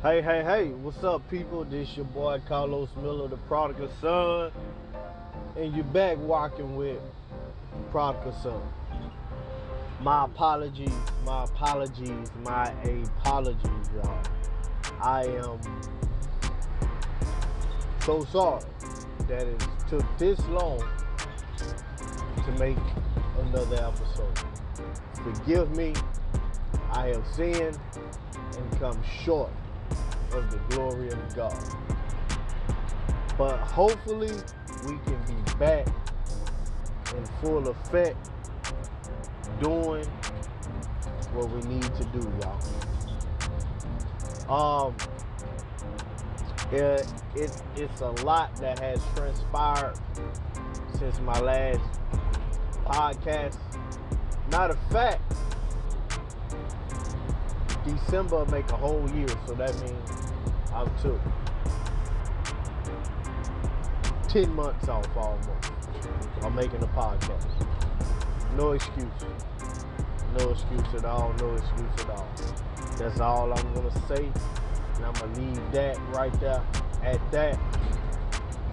Hey, hey, hey, what's up, people? This your boy Carlos Miller, the prodigal son, and you're back walking with prodigal son. My apologies, my apologies, my apologies, y'all. I am so sorry that it took this long to make another episode. Forgive me, I have sinned and come short of the glory of God. But hopefully, we can be back in full effect doing what we need to do, y'all. Um, it, it, it's a lot that has transpired since my last podcast. Not a fact, December make a whole year, so that means I'm took 10 months off almost. I'm making a podcast. No excuse. No excuse at all. No excuse at all. That's all I'm gonna say. And I'm gonna leave that right there at that.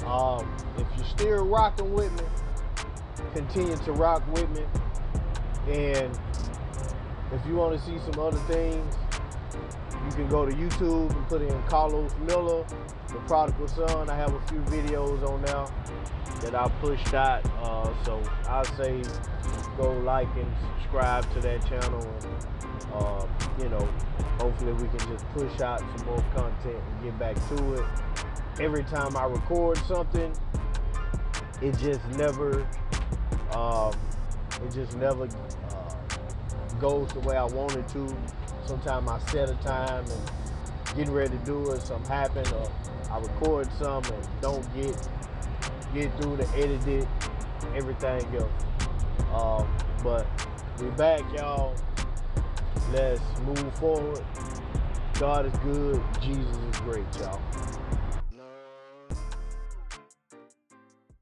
Um, if you're still rocking with me, continue to rock with me. And if you want to see some other things, you can go to YouTube and put in Carlos Miller, the prodigal son. I have a few videos on now that I pushed out. Uh, so I say go like and subscribe to that channel. And, uh, you know, hopefully we can just push out some more content and get back to it. Every time I record something, it just never, um, it just never uh, goes the way I wanted to sometimes I set a time and getting ready to do it, something happen, or I record some and don't get get through to edit it, everything else. Um, but we back, y'all. Let's move forward. God is good. Jesus is great, y'all.